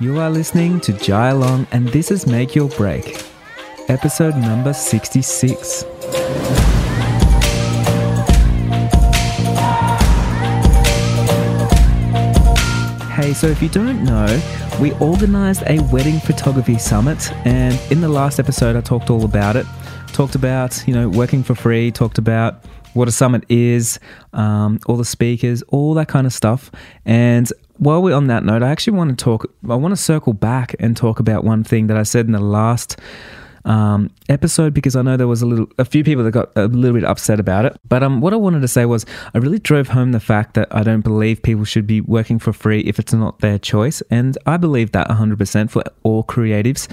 You are listening to Jai Long, and this is Make Your Break, episode number 66. Hey, so if you don't know, we organized a wedding photography summit, and in the last episode, I talked all about it. Talked about, you know, working for free, talked about what a summit is, um, all the speakers, all that kind of stuff. And while we're on that note, I actually want to talk, I want to circle back and talk about one thing that I said in the last um, episode because I know there was a little, a few people that got a little bit upset about it. But um, what I wanted to say was, I really drove home the fact that I don't believe people should be working for free if it's not their choice, and I believe that 100% for all creatives.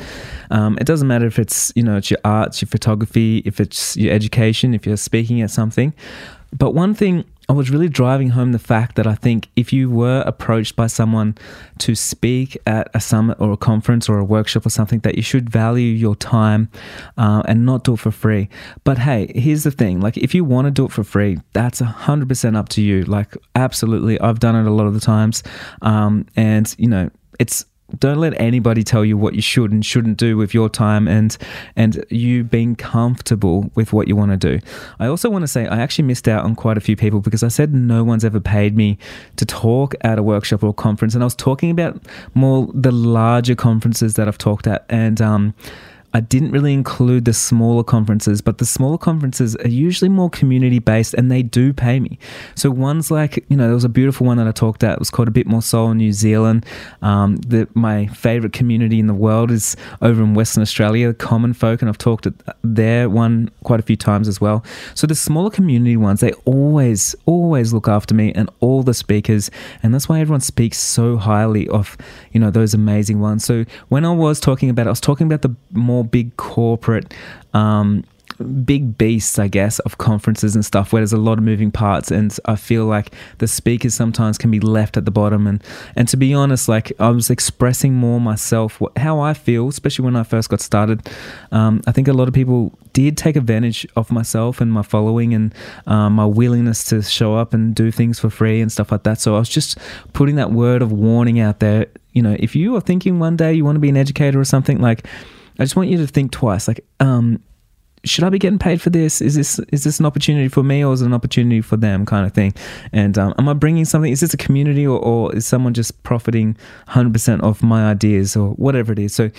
Um, it doesn't matter if it's you know it's your arts, your photography, if it's your education, if you're speaking at something. But one thing I was really driving home the fact that I think if you were approached by someone to speak at a summit or a conference or a workshop or something, that you should value your time uh, and not do it for free. But hey, here's the thing like, if you want to do it for free, that's 100% up to you. Like, absolutely. I've done it a lot of the times. Um, and, you know, it's don't let anybody tell you what you should and shouldn't do with your time and and you being comfortable with what you want to do. I also want to say I actually missed out on quite a few people because I said no one's ever paid me to talk at a workshop or conference and I was talking about more the larger conferences that I've talked at and um I didn't really include the smaller conferences, but the smaller conferences are usually more community based and they do pay me. So one's like, you know, there was a beautiful one that I talked at. It was called A Bit More Soul in New Zealand. Um, the, my favorite community in the world is over in Western Australia, Common Folk, and I've talked at their one quite a few times as well. So the smaller community ones, they always, always look after me and all the speakers, and that's why everyone speaks so highly of, you know, those amazing ones. So when I was talking about, it, I was talking about the more big corporate um, big beasts, I guess, of conferences and stuff where there's a lot of moving parts, and I feel like the speakers sometimes can be left at the bottom. And and to be honest, like I was expressing more myself, what, how I feel, especially when I first got started. Um, I think a lot of people did take advantage of myself and my following and um, my willingness to show up and do things for free and stuff like that. So I was just putting that word of warning out there. You know, if you are thinking one day you want to be an educator or something like I just want you to think twice. Like, um, should I be getting paid for this? Is this is this an opportunity for me or is it an opportunity for them, kind of thing? And um, am I bringing something? Is this a community or, or is someone just profiting 100% of my ideas or whatever it is? So,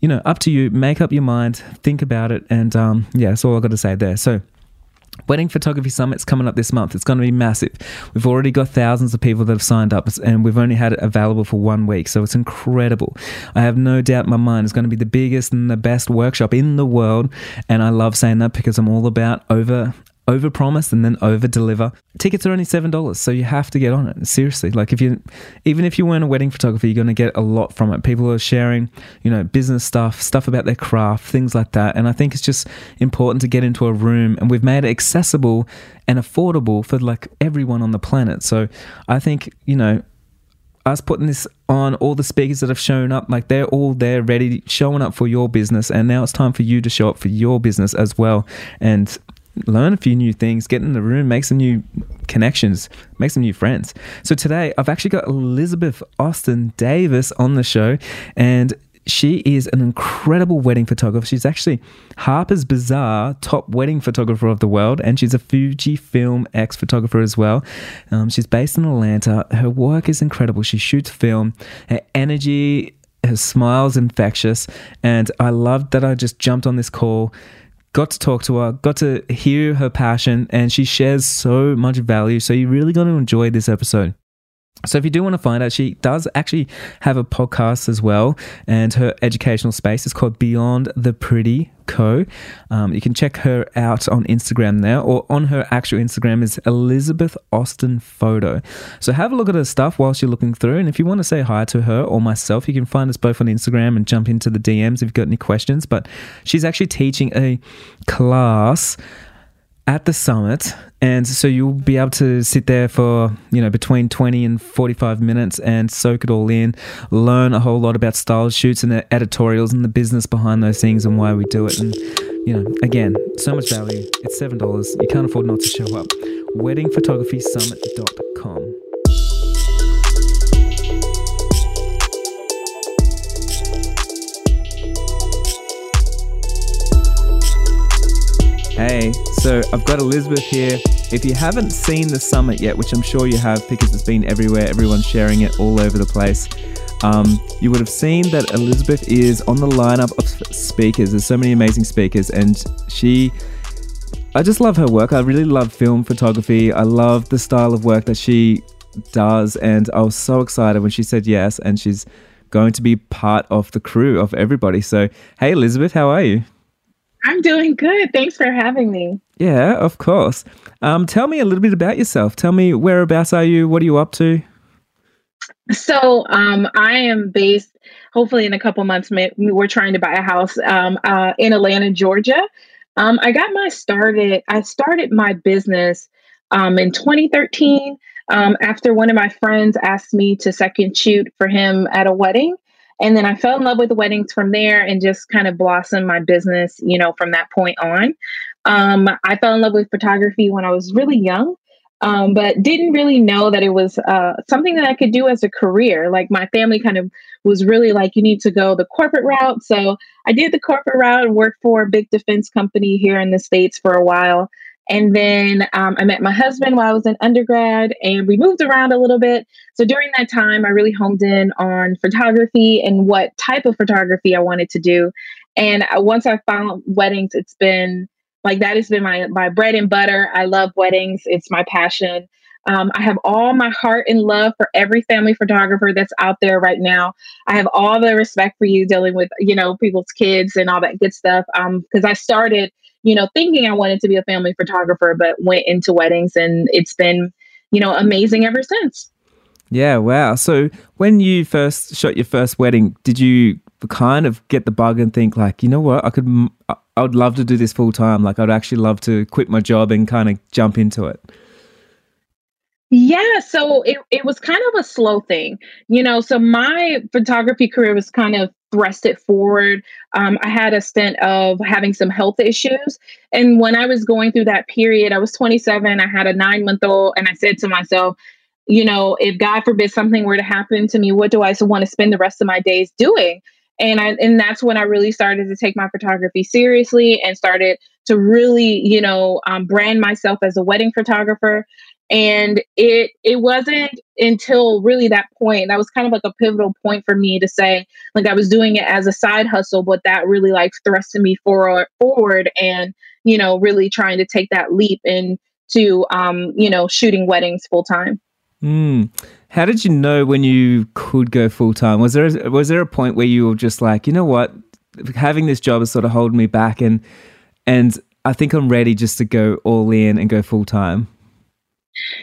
you know, up to you. Make up your mind, think about it, and um, yeah, that's all I got to say there. So. Wedding Photography Summit's coming up this month. It's going to be massive. We've already got thousands of people that have signed up, and we've only had it available for one week, so it's incredible. I have no doubt in my mind it's going to be the biggest and the best workshop in the world, and I love saying that because I'm all about over over promise and then over deliver. Tickets are only seven dollars, so you have to get on it. Seriously, like if you, even if you weren't a wedding photographer, you're going to get a lot from it. People are sharing, you know, business stuff, stuff about their craft, things like that. And I think it's just important to get into a room, and we've made it accessible and affordable for like everyone on the planet. So I think you know us putting this on all the speakers that have shown up like they're all there ready showing up for your business and now it's time for you to show up for your business as well and learn a few new things, get in the room, make some new connections, make some new friends. So today I've actually got Elizabeth Austin Davis on the show, and she is an incredible wedding photographer. She's actually Harper's Bazaar top wedding photographer of the world, and she's a Fujifilm X photographer as well. Um, she's based in Atlanta. Her work is incredible. She shoots film. Her energy, her smile's infectious, and I loved that I just jumped on this call got to talk to her, got to hear her passion, and she shares so much value. So you're really going to enjoy this episode. So, if you do want to find out, she does actually have a podcast as well, and her educational space is called Beyond the Pretty Co. Um, you can check her out on Instagram there, or on her actual Instagram is Elizabeth Austin Photo. So, have a look at her stuff whilst you're looking through, and if you want to say hi to her or myself, you can find us both on Instagram and jump into the DMs if you've got any questions. But she's actually teaching a class at the summit and so you'll be able to sit there for you know between 20 and 45 minutes and soak it all in learn a whole lot about style shoots and the editorials and the business behind those things and why we do it. And you know again so much value. It's seven dollars. You can't afford not to show up. Weddingphotographysummit.com so I've got Elizabeth here. If you haven't seen the summit yet, which I'm sure you have because it's been everywhere, everyone's sharing it all over the place. Um, you would have seen that Elizabeth is on the lineup of speakers. There's so many amazing speakers, and she I just love her work. I really love film photography. I love the style of work that she does, and I was so excited when she said yes, and she's going to be part of the crew of everybody. So, hey, Elizabeth, how are you? I'm doing good. Thanks for having me. Yeah, of course. Um, tell me a little bit about yourself. Tell me whereabouts are you? What are you up to? So um, I am based. Hopefully, in a couple months, we're trying to buy a house um, uh, in Atlanta, Georgia. Um, I got my started. I started my business um, in 2013 um, after one of my friends asked me to second shoot for him at a wedding. And then I fell in love with weddings from there and just kind of blossomed my business, you know, from that point on. Um, I fell in love with photography when I was really young, um, but didn't really know that it was uh, something that I could do as a career. Like my family kind of was really like, you need to go the corporate route. So I did the corporate route and worked for a big defense company here in the States for a while. And then um, I met my husband while I was in undergrad, and we moved around a little bit. So during that time, I really honed in on photography and what type of photography I wanted to do. And uh, once I found weddings, it's been like that has been my my bread and butter. I love weddings; it's my passion. Um, I have all my heart and love for every family photographer that's out there right now. I have all the respect for you dealing with you know people's kids and all that good stuff. Because um, I started you know, thinking I wanted to be a family photographer, but went into weddings and it's been, you know, amazing ever since. Yeah, wow. So when you first shot your first wedding, did you kind of get the bug and think like, you know what, I could, I would love to do this full time. Like I'd actually love to quit my job and kind of jump into it. Yeah, so it, it was kind of a slow thing, you know. So my photography career was kind of thrusted forward. Um, I had a stint of having some health issues. And when I was going through that period, I was 27, I had a nine month old, and I said to myself, you know, if God forbid something were to happen to me, what do I want to spend the rest of my days doing? And I and that's when I really started to take my photography seriously and started to really, you know, um, brand myself as a wedding photographer and it it wasn't until really that point that was kind of like a pivotal point for me to say like i was doing it as a side hustle but that really like thrusted me forward forward and you know really trying to take that leap into um you know shooting weddings full time mm. how did you know when you could go full time was there was there a point where you were just like you know what? Having this job is sort of holding me back and and i think i'm ready just to go all in and go full time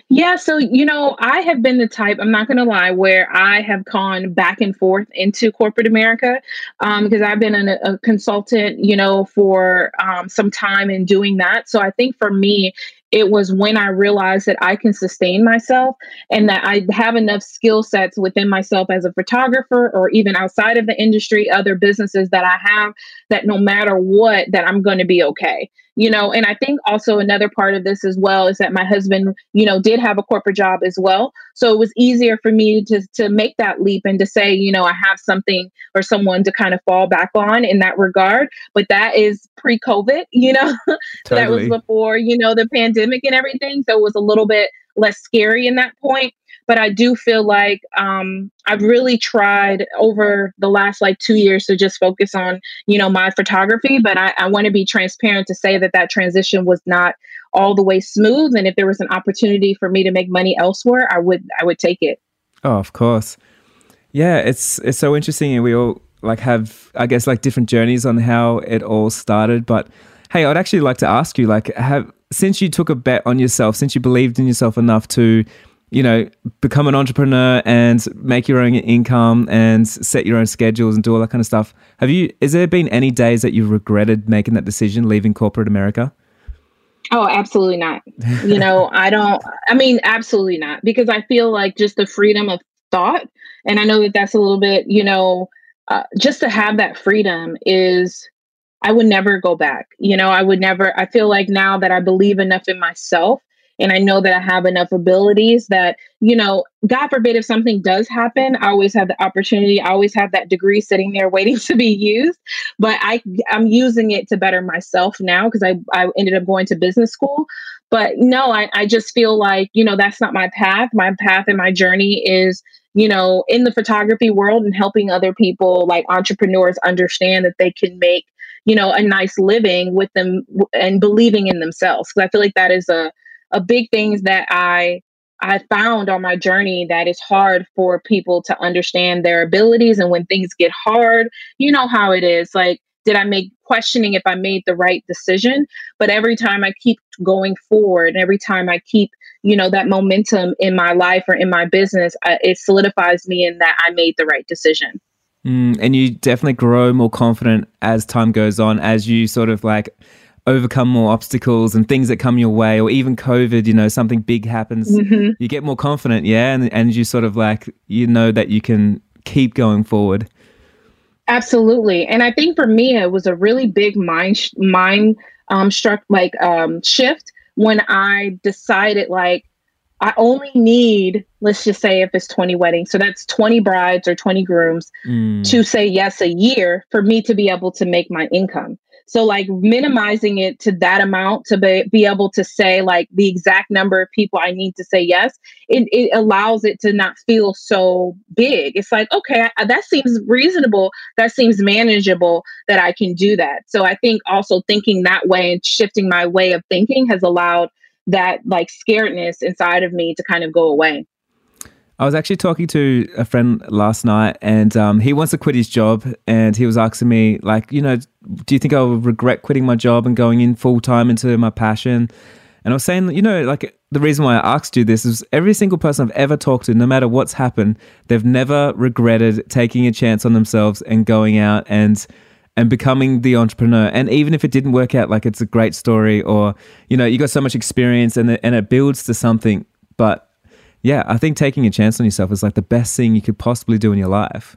yeah, so you know, I have been the type, I'm not going to lie, where I have gone back and forth into corporate America um, because I've been an, a consultant, you know, for um, some time in doing that. So I think for me, it was when I realized that I can sustain myself and that I have enough skill sets within myself as a photographer or even outside of the industry, other businesses that I have, that no matter what, that I'm going to be okay you know? And i think also another part of this as well is that my husband you know did have a corporate job as well. So it was easier for me to to make that leap and to say you know i have something or someone to kind of fall back on in that regard. But that is pre-covid you know? Totally. that was before you know the pandemic and everything so it was a little bit less scary in that point but I do feel like um, I've really tried over the last like two years to just focus on, you know, my photography. But I, I want to be transparent to say that that transition was not all the way smooth. And if there was an opportunity for me to make money elsewhere, I would I would take it. Oh, of course. Yeah, it's it's so interesting, and we all like have I guess like different journeys on how it all started. But hey, I'd actually like to ask you, like, have since you took a bet on yourself, since you believed in yourself enough to you know, become an entrepreneur and make your own income and set your own schedules and do all that kind of stuff. Have you, Is there been any days that you've regretted making that decision, leaving corporate America? Oh, absolutely not. You know, I don't, I mean, absolutely not, because I feel like just the freedom of thought, and I know that that's a little bit, you know, uh, just to have that freedom is, I would never go back. You know, I would never, I feel like now that I believe enough in myself and I know that I have enough abilities that, you know, God forbid if something does happen, I always have the opportunity, I always have that degree sitting there waiting to be used. But I I'm using it to better myself now because I, I ended up going to business school. But no, I, I just feel like, you know, that's not my path. My path and my journey is you know, in the photography world and helping other people like entrepreneurs understand that they can make, you know, a nice living with them and believing in themselves. Cause I feel like that is a, a big thing that I I found on my journey that it's hard for people to understand their abilities and when things get hard, you know how it is. Like did I make questioning if I made the right decision? But every time I keep going forward, and every time I keep, you know, that momentum in my life or in my business, I, it solidifies me in that I made the right decision. Mm, and you definitely grow more confident as time goes on, as you sort of like overcome more obstacles and things that come your way, or even COVID, you know, something big happens, mm-hmm. you get more confident, yeah, and and you sort of like you know that you can keep going forward. Absolutely. And I think for me, it was a really big mind, sh- mind um, struck like um, shift when I decided like, I only need, let's just say if it's 20 weddings, so that's 20 brides or 20 grooms mm. to say yes a year for me to be able to make my income. So like minimizing it to that amount to be, be able to say like the exact number of people I need to say yes, it, it allows it to not feel so big. It's like, okay, I, that seems reasonable. That seems manageable that I can do that. So I think also thinking that way and shifting my way of thinking has allowed that like scaredness inside of me to kind of go away. I was actually talking to a friend last night, and um, he wants to quit his job, and he was asking me, like, you know, do you think I'll regret quitting my job and going in full time into my passion? And I was saying, you know, like the reason why I asked you this is every single person I've ever talked to, no matter what's happened, they've never regretted taking a chance on themselves and going out and and becoming the entrepreneur. And even if it didn't work out, like it's a great story, or you know, you got so much experience and it, and it builds to something. But yeah, I think taking a chance on yourself is like the best thing you could possibly do in your life.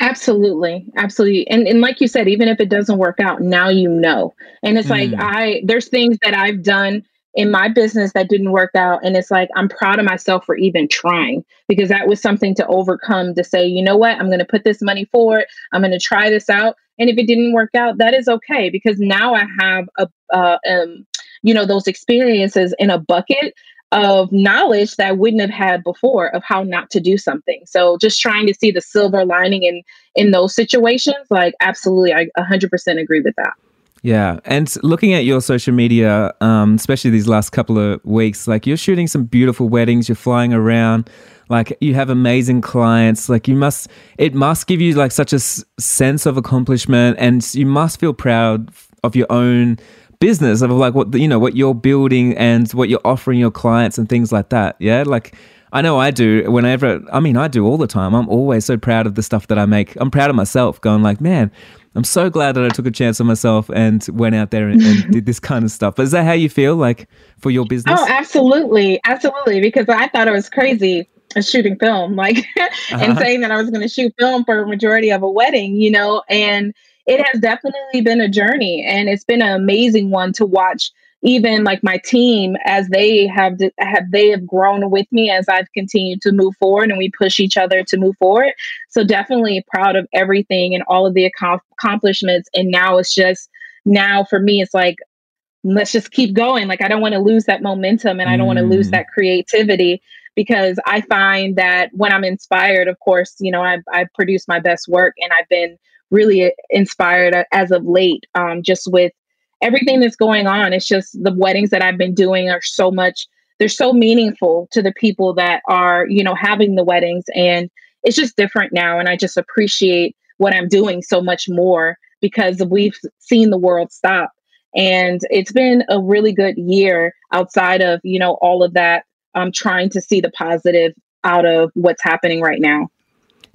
Absolutely. Absolutely. And and like you said, even if it doesn't work out, now you know. And it's mm. like I there's things that I've done in my business that didn't work out and it's like I'm proud of myself for even trying because that was something to overcome to say, you know what? I'm going to put this money forward. I'm going to try this out and if it didn't work out, that is okay because now I have a uh, um you know those experiences in a bucket of knowledge that I wouldn't have had before of how not to do something. So just trying to see the silver lining in in those situations, like absolutely, I 100% agree with that. Yeah, and looking at your social media, um, especially these last couple of weeks, like you're shooting some beautiful weddings, you're flying around, like you have amazing clients. Like you must, it must give you like such a s- sense of accomplishment, and you must feel proud of your own business of like what you know what you're building and what you're offering your clients and things like that yeah like I know I do whenever I mean I do all the time I'm always so proud of the stuff that I make I'm proud of myself going like man I'm so glad that I took a chance on myself and went out there and, and did this kind of stuff. But is that how you feel like for your business? oh absolutely. Absolutely. Because I thought it was crazy shooting film like uh-huh. and saying that I was going to shoot film for a majority of a wedding you know and it has definitely been a journey and it's been an amazing one to watch even like my team as they have have they have grown with me as I've continued to move forward and we push each other to move forward. So definitely proud of everything and all of the accomplishments and now it's just now for me it's like let's just keep going. Like I don't want to lose that momentum and I don't want to lose mm. that creativity because I find that when I'm inspired, of course, you know, I've I've produced my best work and I've been really inspired as of late, um, just with everything that's going on. It's just the weddings that I've been doing are so much, they're so meaningful to the people that are, you know, having the weddings. And it's just different now. And I just appreciate what I'm doing so much more because we've seen the world stop. And it's been a really good year outside of, you know, all of that. I'm um, trying to see the positive out of what's happening right now.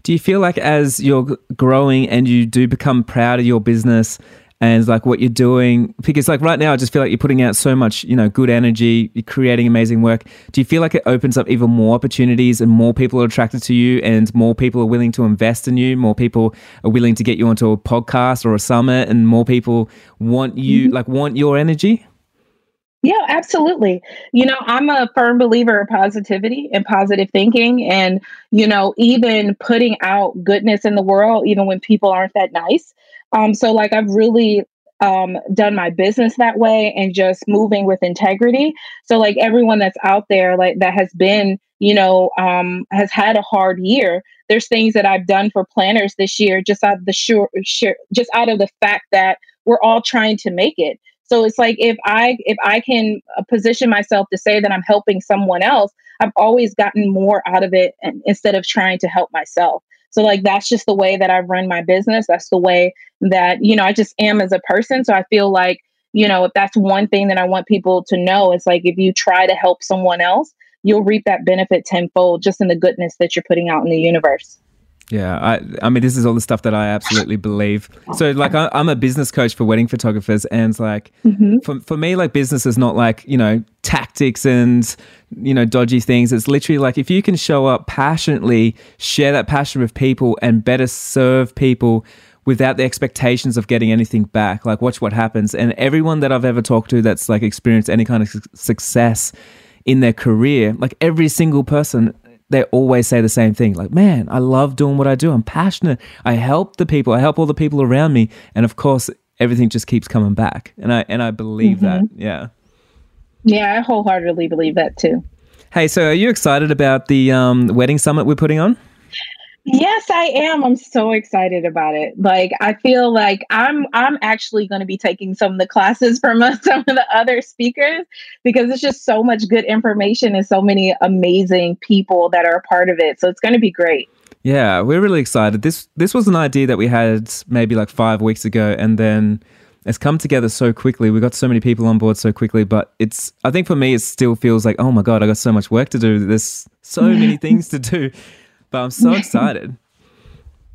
Do you feel like as you're growing and you do become proud of your business and like what you're doing because like right now I just feel like you're putting out so much, you know, good energy, you're creating amazing work. Do you feel like it opens up even more opportunities and more people are attracted to you and more people are willing to invest in you, more people are willing to get you onto a podcast or a summit and more people want you mm-hmm. like want your energy? Yeah, absolutely. You know, I'm a firm believer of positivity and positive thinking and, you know, even putting out goodness in the world, even when people aren't that nice. Um, so like I've really um, done my business that way and just moving with integrity. So like everyone that's out there, like that has been, you know, um, has had a hard year. There's things that I've done for planners this year, just out of the sure, sure just out of the fact that we're all trying to make it. So it's like if I if I can uh, position myself to say that I'm helping someone else, I've always gotten more out of it instead of trying to help myself. So like that's just the way that I run my business. That's the way that you know I just am as a person. So I feel like you know if that's one thing that I want people to know, it's like if you try to help someone else, you'll reap that benefit tenfold just in the goodness that you're putting out in the universe. Yeah, I, I mean, this is all the stuff that I absolutely believe. So, like, I, am a business coach for wedding photographers, and like, mm-hmm. for for me, like, business is not like you know tactics and you know dodgy things. It's literally like if you can show up passionately, share that passion with people, and better serve people without the expectations of getting anything back. Like, watch what happens. And everyone that I've ever talked to that's like experienced any kind of su- success in their career, like every single person they always say the same thing like, man, I love doing what I do. I'm passionate. I help the people. I help all the people around me. And of course, everything just keeps coming back. And I and I believe mm-hmm. that. Yeah. Yeah, I wholeheartedly believe that too. Hey, so are you excited about the um, wedding summit we're putting on? Yes, I am. I'm so excited about it. Like I feel like I'm I'm actually going to be taking some of the classes from uh, some of the other speakers because it's just so much good information and so many amazing people that are a part of it. So it's going to be great. Yeah, we're really excited. This this was an idea that we had maybe like 5 weeks ago and then it's come together so quickly. We got so many people on board so quickly, but it's I think for me it still feels like, "Oh my god, I got so much work to do. There's so many things to do." But I'm so excited.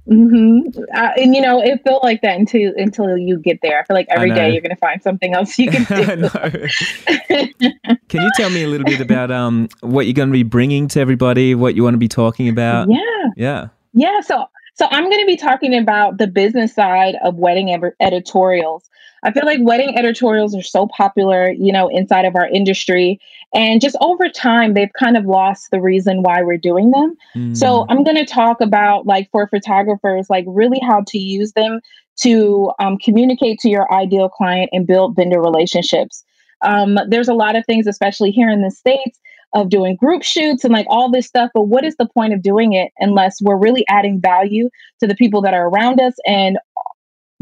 Mm-hmm. Uh, and you know, it felt like that until until you get there. I feel like every day you're going to find something else you can do. can you tell me a little bit about um what you're going to be bringing to everybody? What you want to be talking about? Yeah, yeah, yeah. So so I'm going to be talking about the business side of wedding editorials. I feel like wedding editorials are so popular, you know, inside of our industry. And just over time, they've kind of lost the reason why we're doing them. Mm. So I'm going to talk about, like, for photographers, like, really how to use them to um, communicate to your ideal client and build vendor relationships. Um, there's a lot of things, especially here in the States, of doing group shoots and like all this stuff. But what is the point of doing it unless we're really adding value to the people that are around us and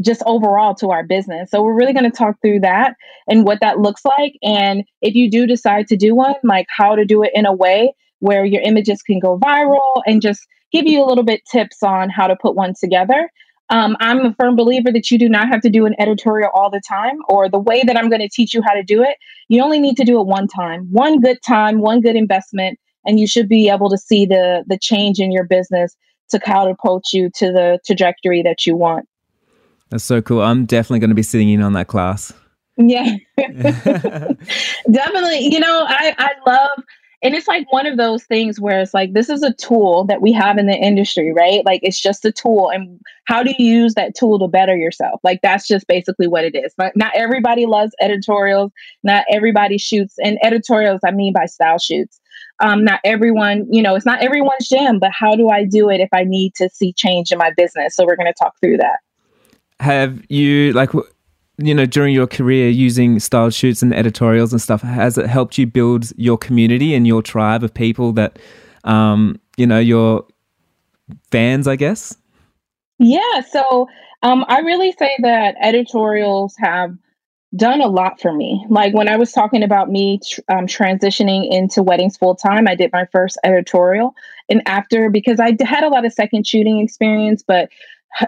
just overall to our business. So we're really going to talk through that and what that looks like. And if you do decide to do one, like how to do it in a way where your images can go viral and just give you a little bit tips on how to put one together. Um, I'm a firm believer that you do not have to do an editorial all the time, or the way that I'm going to teach you how to do it. You only need to do it one time, one good time, one good investment, and you should be able to see the the change in your business to catapult you to the trajectory that you want. That's so cool. I'm definitely going to be sitting in on that class. Yeah. definitely. You know, I, I love, and it's like one of those things where it's like, this is a tool that we have in the industry, right? Like, it's just a tool. And how do you use that tool to better yourself? Like, that's just basically what it is. But not everybody loves editorials. Not everybody shoots. And editorials, I mean by style shoots. Um, not everyone, you know, it's not everyone's jam, but how do I do it if I need to see change in my business? So we're going to talk through that have you like you know during your career using style shoots and editorials and stuff has it helped you build your community and your tribe of people that um you know your fans i guess? Yeah so um i really say that editorials have done a lot for me. Like when i was talking about me tr- um, transitioning into weddings full time i did my first editorial. And after because i had a lot of second shooting experience but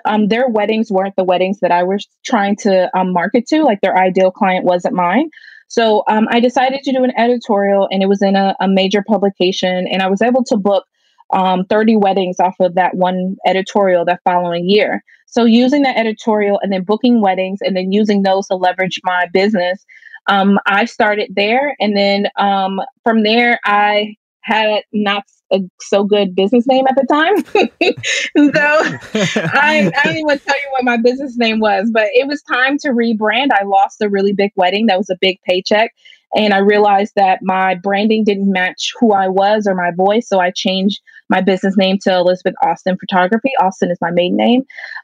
um, their weddings weren't the weddings that I was trying to um, market to. Like their ideal client wasn't mine. So um, I decided to do an editorial, and it was in a, a major publication, and I was able to book um, 30 weddings off of that one editorial that following year. So using that editorial and then booking weddings, and then using those to leverage my business. Um, I started there, and then um, from there, I had not a so good business name at the time. so I, I don't even want to tell you what my business name was, but it was time to rebrand. I lost a really big wedding that was a big paycheck. And I realized that my branding didn't match who I was or my voice. So I changed my business name to Elizabeth Austin Photography. Austin is my maiden name.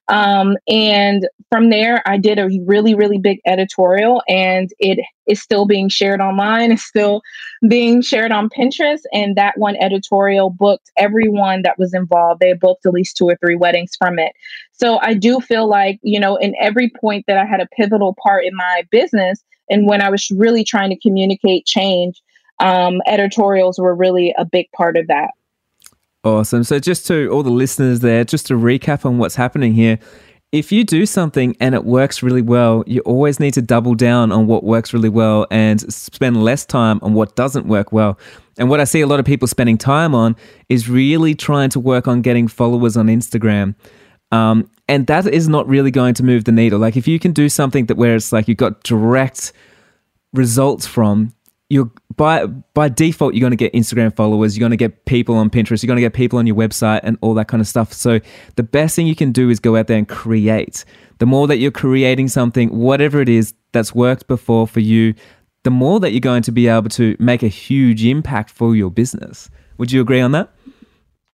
Um, and from there, I did a really, really big editorial, and it is still being shared online. It's still being shared on Pinterest. And that one editorial booked everyone that was involved. They booked at least two or three weddings from it. So I do feel like, you know, in every point that I had a pivotal part in my business, and when I was really trying to communicate change, um, editorials were really a big part of that. Awesome. So, just to all the listeners there, just to recap on what's happening here, if you do something and it works really well, you always need to double down on what works really well and spend less time on what doesn't work well. And what I see a lot of people spending time on is really trying to work on getting followers on Instagram. Um, and that is not really going to move the needle. Like if you can do something that where it's like you've got direct results from, you're by by default you're going to get Instagram followers, you're going to get people on Pinterest, you're going to get people on your website and all that kind of stuff. So the best thing you can do is go out there and create. The more that you're creating something, whatever it is that's worked before for you, the more that you're going to be able to make a huge impact for your business. Would you agree on that?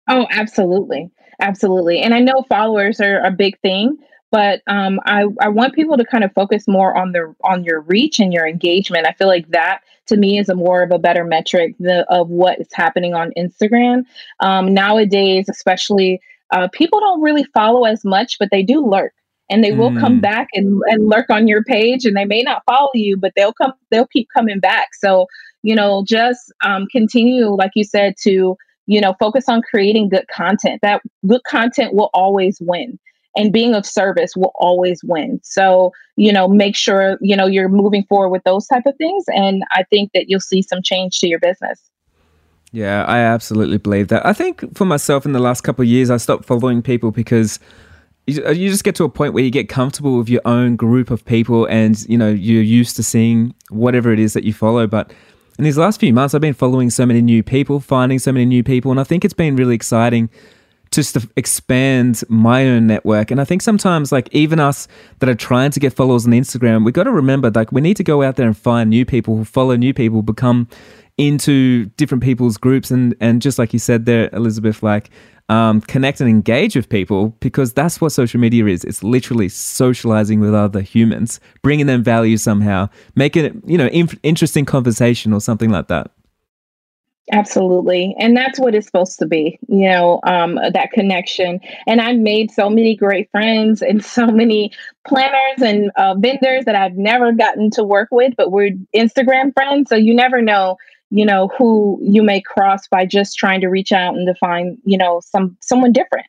Oh, absolutely. Absolutely. And I know followers are a big thing, but um, I, I want people to kind of focus more on the on your reach and your engagement. I feel like that to me is a more of a better metric the, of what is happening on Instagram um, nowadays. Especially, uh, people don't really follow as much, but they do lurk, and they mm. will come mm. back and, and lurk on your page. And they may not follow you, but they'll come. They'll keep coming back. So you know, just um, continue, like you said, to you know focus on creating good content. That good content will always win and being of service will always win. So you know make sure you know you're moving forward with those type of things and i think that you'll see some change to your business. Yeah i absolutely believe that. I think for myself in the last couple of years i stopped following people because you, uh, you just get to a point where you get comfortable with your own group of people and you know you're used to seeing whatever it is that you follow but in these last few months i've been following so many new people finding so many new people and i think it's been really exciting just to expand my own network. And I think sometimes, like even us that are trying to get followers on Instagram, we've got to remember like we need to go out there and find new people, follow new people, become into different people's groups, and and just like you said there, Elizabeth, like um, connect and engage with people because that's what social media is. It's literally socializing with other humans, bringing them value somehow, making it you know inf- interesting conversation or something like that. Absolutely. And that's what it's supposed to be, you know, um, that connection. And I've made so many great friends and so many planners and uh, vendors that I've never gotten to work with, but we're Instagram friends. So you never know, you know, who you may cross by just trying to reach out and to find, you know, some someone different.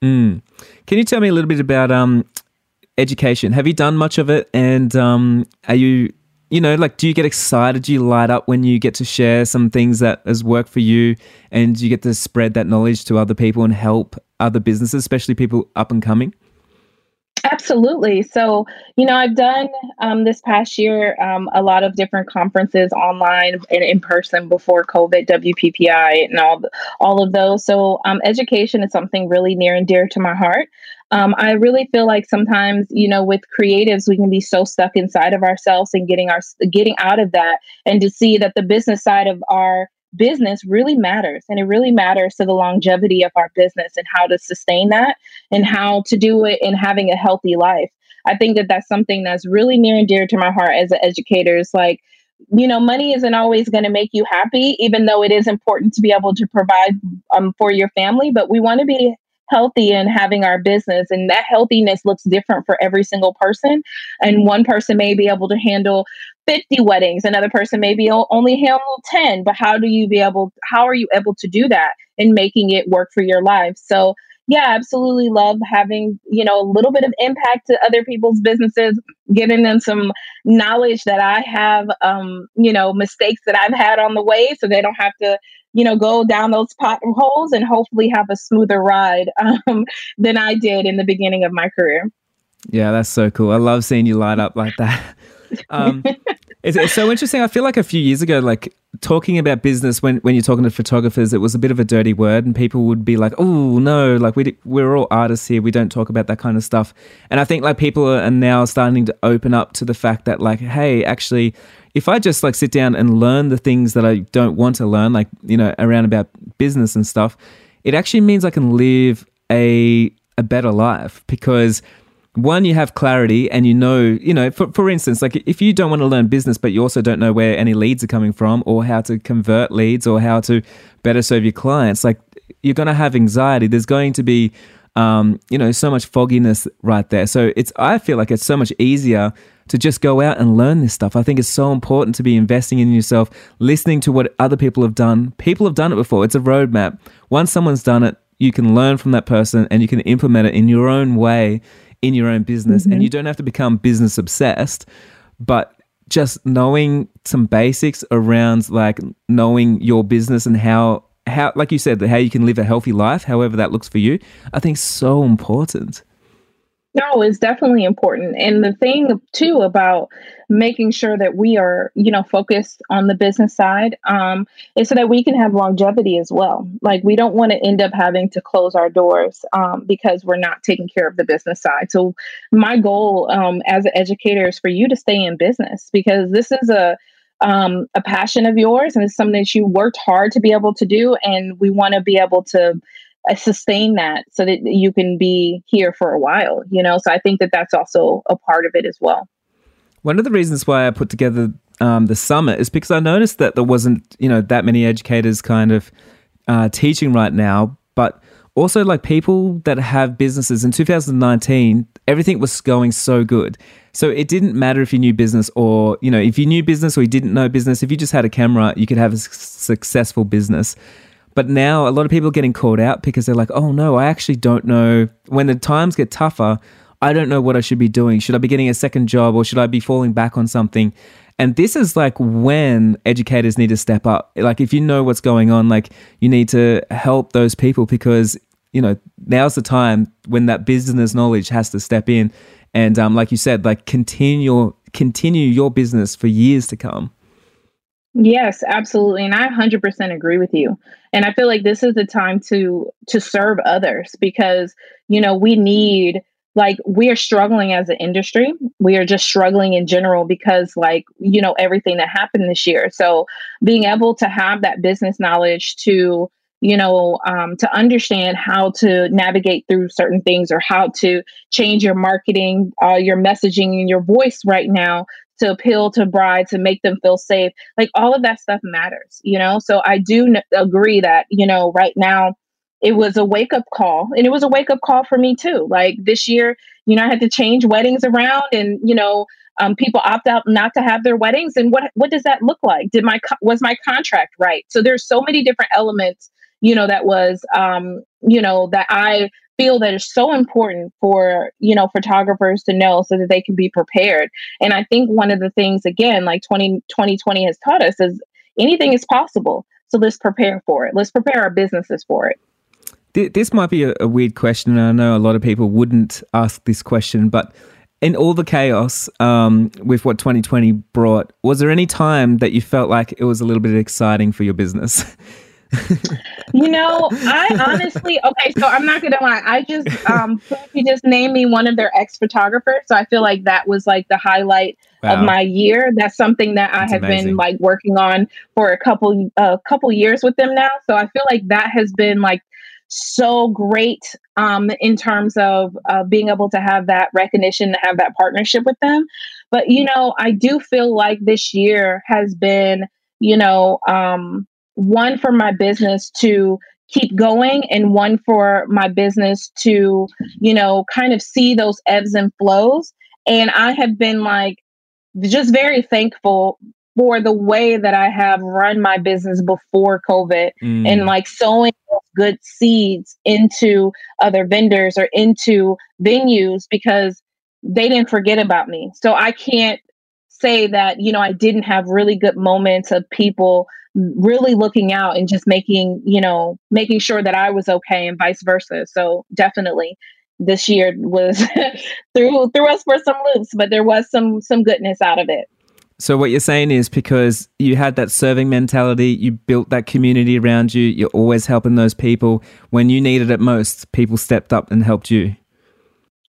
Mm. Can you tell me a little bit about um, education? Have you done much of it? And um, are you you know, like, do you get excited? Do you light up when you get to share some things that has worked for you and you get to spread that knowledge to other people and help other businesses, especially people up and coming? Absolutely. So, you know, I've done um, this past year um, a lot of different conferences online and in person before COVID, WPPI, and all all of those. So, um, education is something really near and dear to my heart. Um, I really feel like sometimes, you know, with creatives, we can be so stuck inside of ourselves and getting our getting out of that, and to see that the business side of our business really matters and it really matters to the longevity of our business and how to sustain that and how to do it in having a healthy life. I think that that's something that's really near and dear to my heart as an educator. Is like you know money isn't always going to make you happy even though it is important to be able to provide um, for your family but we want to be healthy and having our business and that healthiness looks different for every single person. And one person may be able to handle 50 weddings another person may be only handle 10 but how do you be able how are you able to do that and making it work for your life? So yeah absolutely love having you know a little bit of impact to other people's businesses giving them some knowledge that i have um you know mistakes that i've had on the way so they don't have to you know, go down those potholes and hopefully have a smoother ride um, than I did in the beginning of my career. Yeah, that's so cool. I love seeing you light up like that. Um, it's, it's so interesting. I feel like a few years ago, like talking about business when, when you're talking to photographers, it was a bit of a dirty word, and people would be like, "Oh no, like we we're all artists here. We don't talk about that kind of stuff." And I think like people are now starting to open up to the fact that like, hey, actually, if I just like sit down and learn the things that I don't want to learn, like you know, around about business and stuff, it actually means I can live a a better life because one you have clarity and you know you know for, for instance like if you don't want to learn business but you also don't know where any leads are coming from or how to convert leads or how to better serve your clients like you're going to have anxiety. There's going to be um, you know so much fogginess right there. So it's i feel like it's so much easier to just go out and learn this stuff. I think it's so important to be investing in yourself listening to what other people have done. People have done it before. It's a roadmap. Once someone's done it you can learn from that person and you can implement it in your own way in your own business. Mm-hmm. And you don't have to become business obsessed, but just knowing some basics around like knowing your business and how how like you said how you can live a healthy life however that looks for you i think so important no, it's definitely important. And the thing too about making sure that we are, you know, focused on the business side um, is so that we can have longevity as well. Like we don't want to end up having to close our doors um, because we're not taking care of the business side. So my goal um, as an educator is for you to stay in business because this is a um, a passion of yours and it's something that you worked hard to be able to do and we want to be able to sustain that so that you can be here for a while you know? So i think that that's also a part of it as well. One of the reasons why i put together um, the summit is because i noticed that there wasn't you know that many educators kind of uh, teaching right now but also like people that have businesses in 2019 everything was going so good. So it didn't matter if you knew business or you know if you knew business or you didn't know business if you just had a camera you could have a successful business but now a lot of people are getting called out because they're like, oh no, I actually don't know. When the times get tougher, I don't know what I should be doing. Should I be getting a second job or should I be falling back on something? And this is like when educators need to step up. Like if you know what's going on, like you need to help those people because you know now's the time when that business knowledge has to step in and um, like you said like continue continue your business for years to come Yes, absolutely. And I 100% agree with you. And I feel like this is the time to to serve others because, you know, we need like we are struggling as an industry. We are just struggling in general because like, you know, everything that happened this year. So, being able to have that business knowledge to you know, um, to understand how to navigate through certain things or how to change your marketing, uh, your messaging, and your voice right now to appeal to brides to make them feel safe like all of that stuff matters you know? So i do n- agree that you know right now it was a wake up call and it was a wake up call for me too. Like this year you know i had to change weddings around and you know um, people opt out not to have their weddings and what what does that look like? Did my co- was my contract right? So there's so many different elements you know that was um, you know that i feel that is so important for you know photographers to know so that they can be prepared. And i think one of the things again like 20, 2020 has taught us is anything is possible. So let's prepare for it. Let's prepare our businesses for it. This might be a, a weird question and i know a lot of people wouldn't ask this question but in all the chaos um, with what 2020 brought was there any time that you felt like it was a little bit exciting for your business you know, I honestly okay, so I'm not gonna lie. I just um you just named me one of their X photographers. So I feel like that was like the highlight wow. of my year. That's something that That's I have amazing. been like working on for a couple a uh, couple years with them now. So I feel like that has been like so great um, in terms of uh, being able to have that recognition, to have that partnership with them. But you know, I do feel like this year has been, you know, um, one for my business to keep going and one for my business to you know kind of see those ebbs and flows and i have been like just very thankful for the way that i have run my business before covid mm. and like sowing good seeds into other vendors or into venues because they didn't forget about me so i can't say that you know i didn't have really good moments of people really looking out and just making, you know, making sure that I was okay and vice versa. So definitely. this year was threw threw us for some loops, but there was some some goodness out of it. So what you're saying is because you had that serving mentality, you built that community around you, you're always helping those people. When you needed it most, people stepped up and helped you.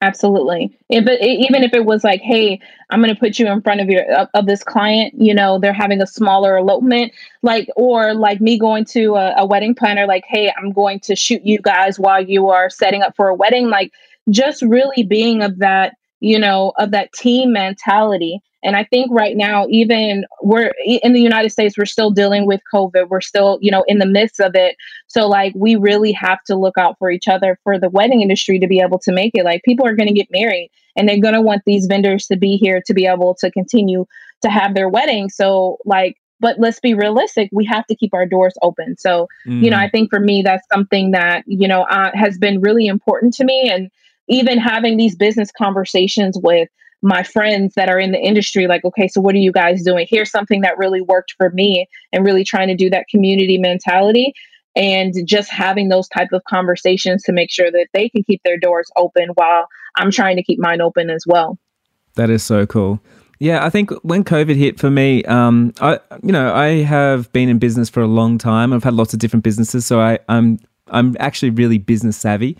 Absolutely. If it, even if it was like, hey, I'm going to put you in front of your of, of, this client, you know, they're having a smaller elopement, like, or like me going to a, a wedding planner, like, hey, I'm going to shoot you guys while you are setting up for a wedding, like, just really being of that, you know, of that team mentality and I think right now, even we're in the United States, we're still dealing with COVID. We're still, you know, in the midst of it. So, like, we really have to look out for each other for the wedding industry to be able to make it. Like, people are going to get married and they're going to want these vendors to be here to be able to continue to have their wedding. So, like, but let's be realistic we have to keep our doors open so mm. you know i mm. think for me that's something that you know uh, has been really important to me and even having these business conversations with my friends that are in the industry like okay so what are you guys doing here's something that really worked for me and really trying to do that community mentality and just having those type of conversations to make sure that they can keep their doors open while i'm trying to keep mine open as well that is so cool yeah, I think when COVID hit for me, um, I you know I have been in business for a long time. I've had lots of different businesses, so I, I'm I'm actually really business savvy.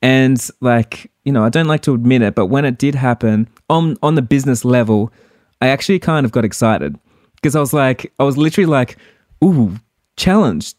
And like, you know, I don't like to admit it, but when it did happen on on the business level, I actually kind of got excited because I was like, I was literally like, ooh, challenge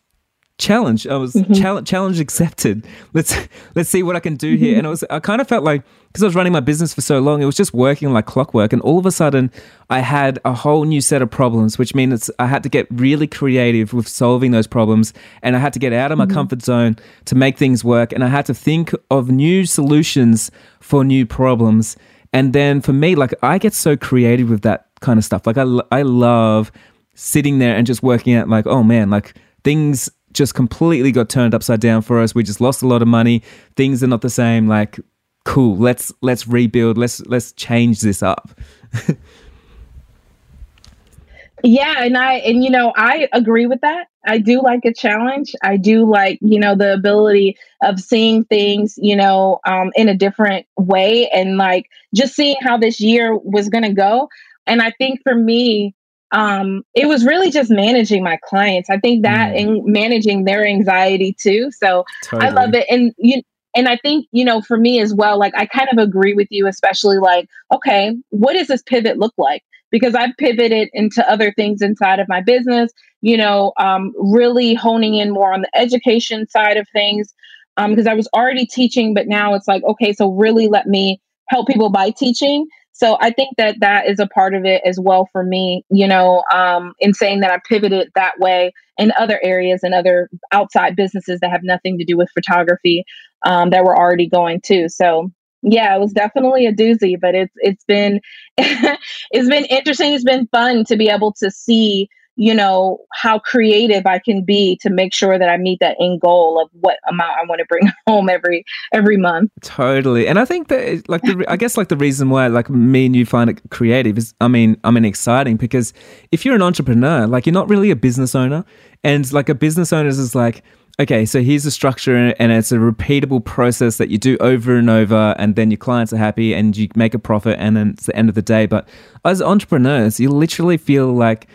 challenge. I was mm-hmm. challenge, challenge accepted. Let's let's see what I can do here. And it was I kind of felt like because I was running my business for so long, it was just working like clockwork. And all of a sudden, I had a whole new set of problems, which means I had to get really creative with solving those problems, and I had to get out of my mm-hmm. comfort zone to make things work, and I had to think of new solutions for new problems. And then for me, like I get so creative with that kind of stuff. Like I I love sitting there and just working out like, oh man, like things just completely got turned upside down for us. We just lost a lot of money. Things are not the same. Like, cool. Let's let's rebuild. Let's let's change this up. yeah, and I and you know I agree with that. I do like a challenge. I do like you know the ability of seeing things you know um, in a different way and like just seeing how this year was going to go. And I think for me, um, it was really just managing my clients. I think that mm. and managing their anxiety too. So totally. I love it. And you and I think, you know, for me as well, like I kind of agree with you, especially like, okay, what does this pivot look like? Because I've pivoted into other things inside of my business, you know, um, really honing in more on the education side of things. Um, because I was already teaching, but now it's like, okay, so really let me help people by teaching so I think that that is a part of it as well for me, you know, um, in saying that I pivoted that way in other areas and other outside businesses that have nothing to do with photography um, that were already going too. So yeah, it was definitely a doozy, but it's it's been it's been interesting. It's been fun to be able to see you know how creative i can be to make sure that i meet that end goal of what amount i want to bring home every every month totally and i think that like the, i guess like the reason why like me and you find it creative is i mean i mean exciting because if you're an entrepreneur like you're not really a business owner and like a business owner is like okay, so here's the structure, and it's a repeatable process that you do over and over, and then your clients are happy and you make a profit, and then it's the end of the day. But as entrepreneurs, you literally feel like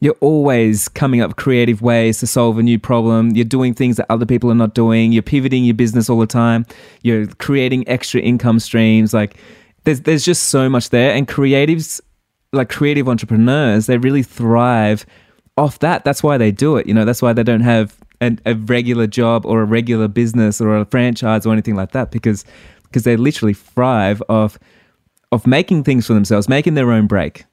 you're always coming up creative ways to solve a new problem. You're doing things that other people are not doing. You're pivoting your business all the time. You're creating extra income streams. Like there's there's just so much there. And creatives, like creative entrepreneurs, they really thrive off that. That's why they do it. You know, that's why they don't have a, a regular job or a regular business or a franchise or anything like that because because they literally thrive off of making things for themselves, making their own break.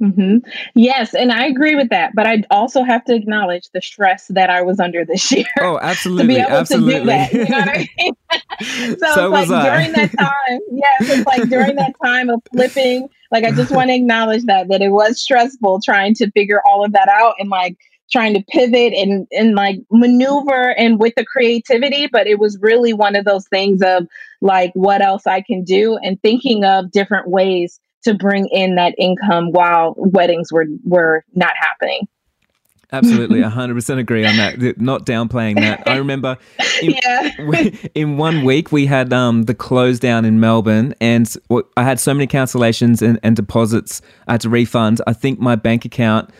Mm-hmm. Yes, and I agree with that. But I also have to acknowledge the stress that I was under this year. Oh, absolutely, to be able absolutely. to do that. You know what I mean? so, so it's like during that time, yes, it's like during that time of flipping. Like I just want to acknowledge that that it was stressful trying to figure all of that out and like trying to pivot and and like maneuver and with the creativity but it was really one of those things of like what else I can do and thinking of different ways to bring in that income while weddings were were not happening. Absolutely, 100% agree on that. Not downplaying that. I remember in, yeah. in one week we had um, the close down in Melbourne, and I had so many cancellations and, and deposits I had to refund. I think my bank account,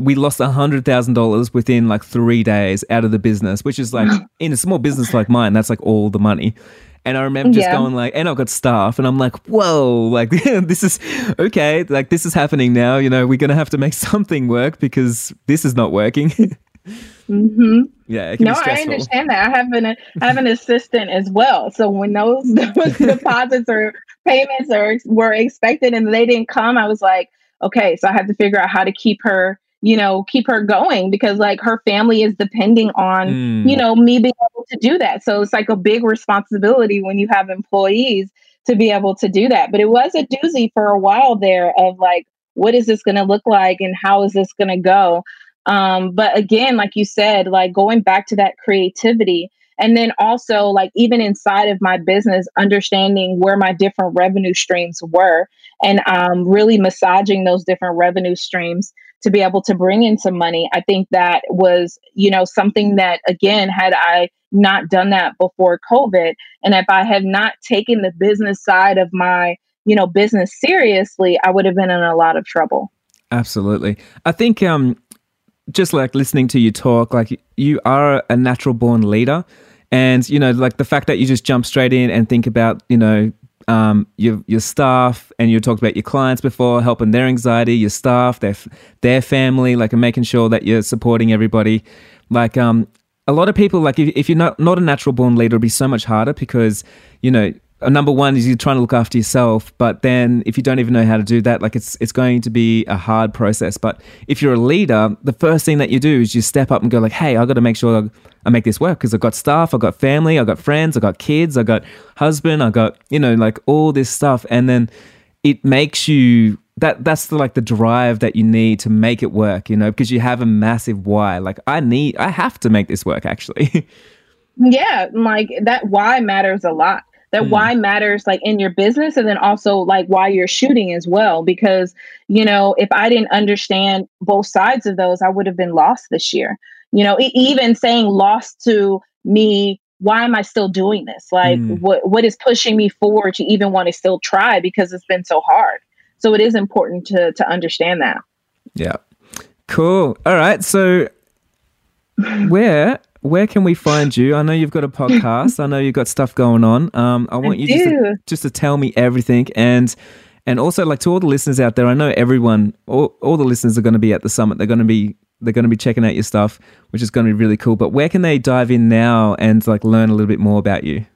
we lost $100,000 within like three days out of the business, which is like, in a small business like mine, that's like all the money. And I remember just yeah. going like, and I've got staff, and I'm like, whoa, like this is okay, like this is happening now. You know, we're gonna have to make something work because this is not working. mm-hmm. Yeah. no, I understand that. I have an I have an assistant as well. So when those, those deposits or payments are were expected and they didn't come, I was like, okay, so I had to figure out how to keep her you know, keep her going because like her family is depending on, mm. you know, me being able to do that. So it's like a big responsibility when you have employees to be able to do that. But it was a doozy for a while there of like, what is this going to look like and how is this going to go? Um, but again, like you said, like going back to that creativity. And then also, like, even inside of my business, understanding where my different revenue streams were and um, really massaging those different revenue streams to be able to bring in some money. I think that was, you know, something that, again, had I not done that before COVID, and if I had not taken the business side of my, you know, business seriously, I would have been in a lot of trouble. Absolutely. I think, um, just like listening to you talk, like you are a natural born leader. And, you know, like the fact that you just jump straight in and think about, you know, um, your your staff, and you talked about your clients before, helping their anxiety, your staff, their their family, like and making sure that you're supporting everybody. Like um, a lot of people, like if, if you're not not a natural born leader, it'll be so much harder because you know number one is you're trying to look after yourself but then if you don't even know how to do that like it's it's going to be a hard process. But if you're a leader the first thing that you do is you step up and go like hey i got to make sure i make this work because i've got staff i've got family i've got friends i've got kids i've got husband i've got you know like all this stuff. And then it makes you that that's the like the drive that you need to make it work you know because you have a massive why. Like i need i have to make this work actually. Yeah like that why matters a lot that mm. why matters like in your business and then also like why you're shooting as well because you know if i didn't understand both sides of those i would have been lost this year. You know even saying lost to me why am i still doing this? Like mm. what what is pushing me forward to even want to still try because it's been so hard? So it is important to to understand that. Yeah. Cool. All right so where where can we find you? I know you've got a podcast. I know you've got stuff going on. Um, I want I you just to, just to tell me everything and and also like to all the listeners out there. I know everyone, all, all the listeners are going to be at the summit. They're going to be they're going to be checking out your stuff, which is going to be really cool. But where can they dive in now and like learn a little bit more about you?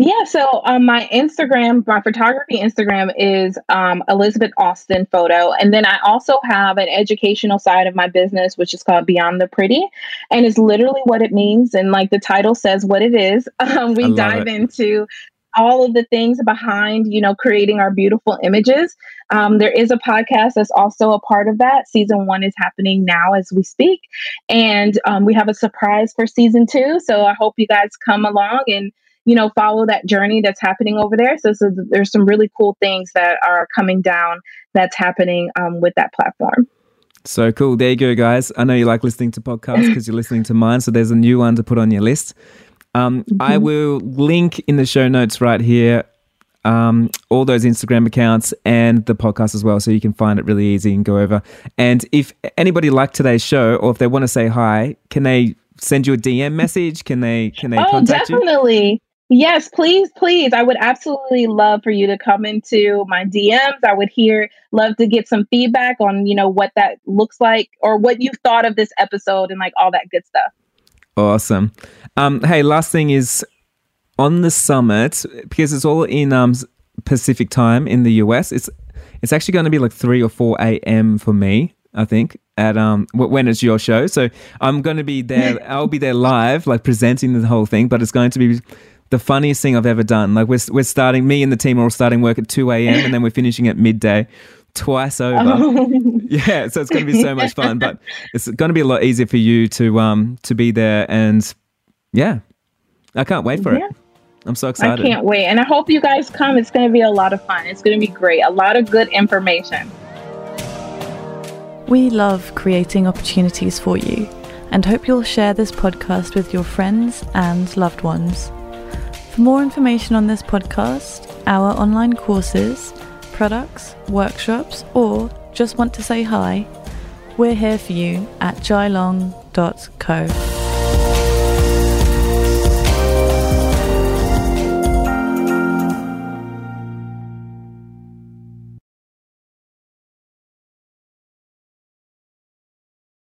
Yeah, so um, my Instagram, my photography Instagram is um, Elizabeth Austin Photo. And then I also have an educational side of my business, which is called Beyond the Pretty. And it's literally what it means. And like the title says what it is. Um, we dive it. into all of the things behind, you know, creating our beautiful images. Um, there is a podcast that's also a part of that. Season one is happening now as we speak. And um, we have a surprise for season two. So I hope you guys come along and you know, follow that journey that's happening over there. So, so there's some really cool things that are coming down that's happening um, with that platform. So cool. There you go, guys. I know you like listening to podcasts because you're listening to mine. So there's a new one to put on your list. Um, mm-hmm. I will link in the show notes right here um, all those Instagram accounts and the podcast as well, so you can find it really easy and go over. And if anybody liked today's show, or if they want to say hi, can they send you a DM message? Can they? Can they? Oh, contact definitely. You? Yes, please, please. I would absolutely love for you to come into my DMs. I would hear, love to get some feedback on, you know, what that looks like or what you thought of this episode and like all that good stuff. Awesome. Um, hey, last thing is on the summit because it's all in um, Pacific time in the US. It's it's actually going to be like three or four a.m. for me. I think at um when it's your show. So I'm going to be there. I'll be there live, like presenting the whole thing. But it's going to be the funniest thing I've ever done. Like we're we're starting, me and the team are all starting work at two a.m. and then we're finishing at midday, twice over. Oh. Yeah, so it's going to be so much fun. But it's going to be a lot easier for you to um to be there, and yeah, I can't wait for yeah. it. I'm so excited. I can't wait, and I hope you guys come. It's going to be a lot of fun. It's going to be great. A lot of good information. We love creating opportunities for you and hope you'll share this podcast with your friends and loved ones. For more information on this podcast, our online courses, products, workshops, or just want to say hi, we're here for you at jailong.co.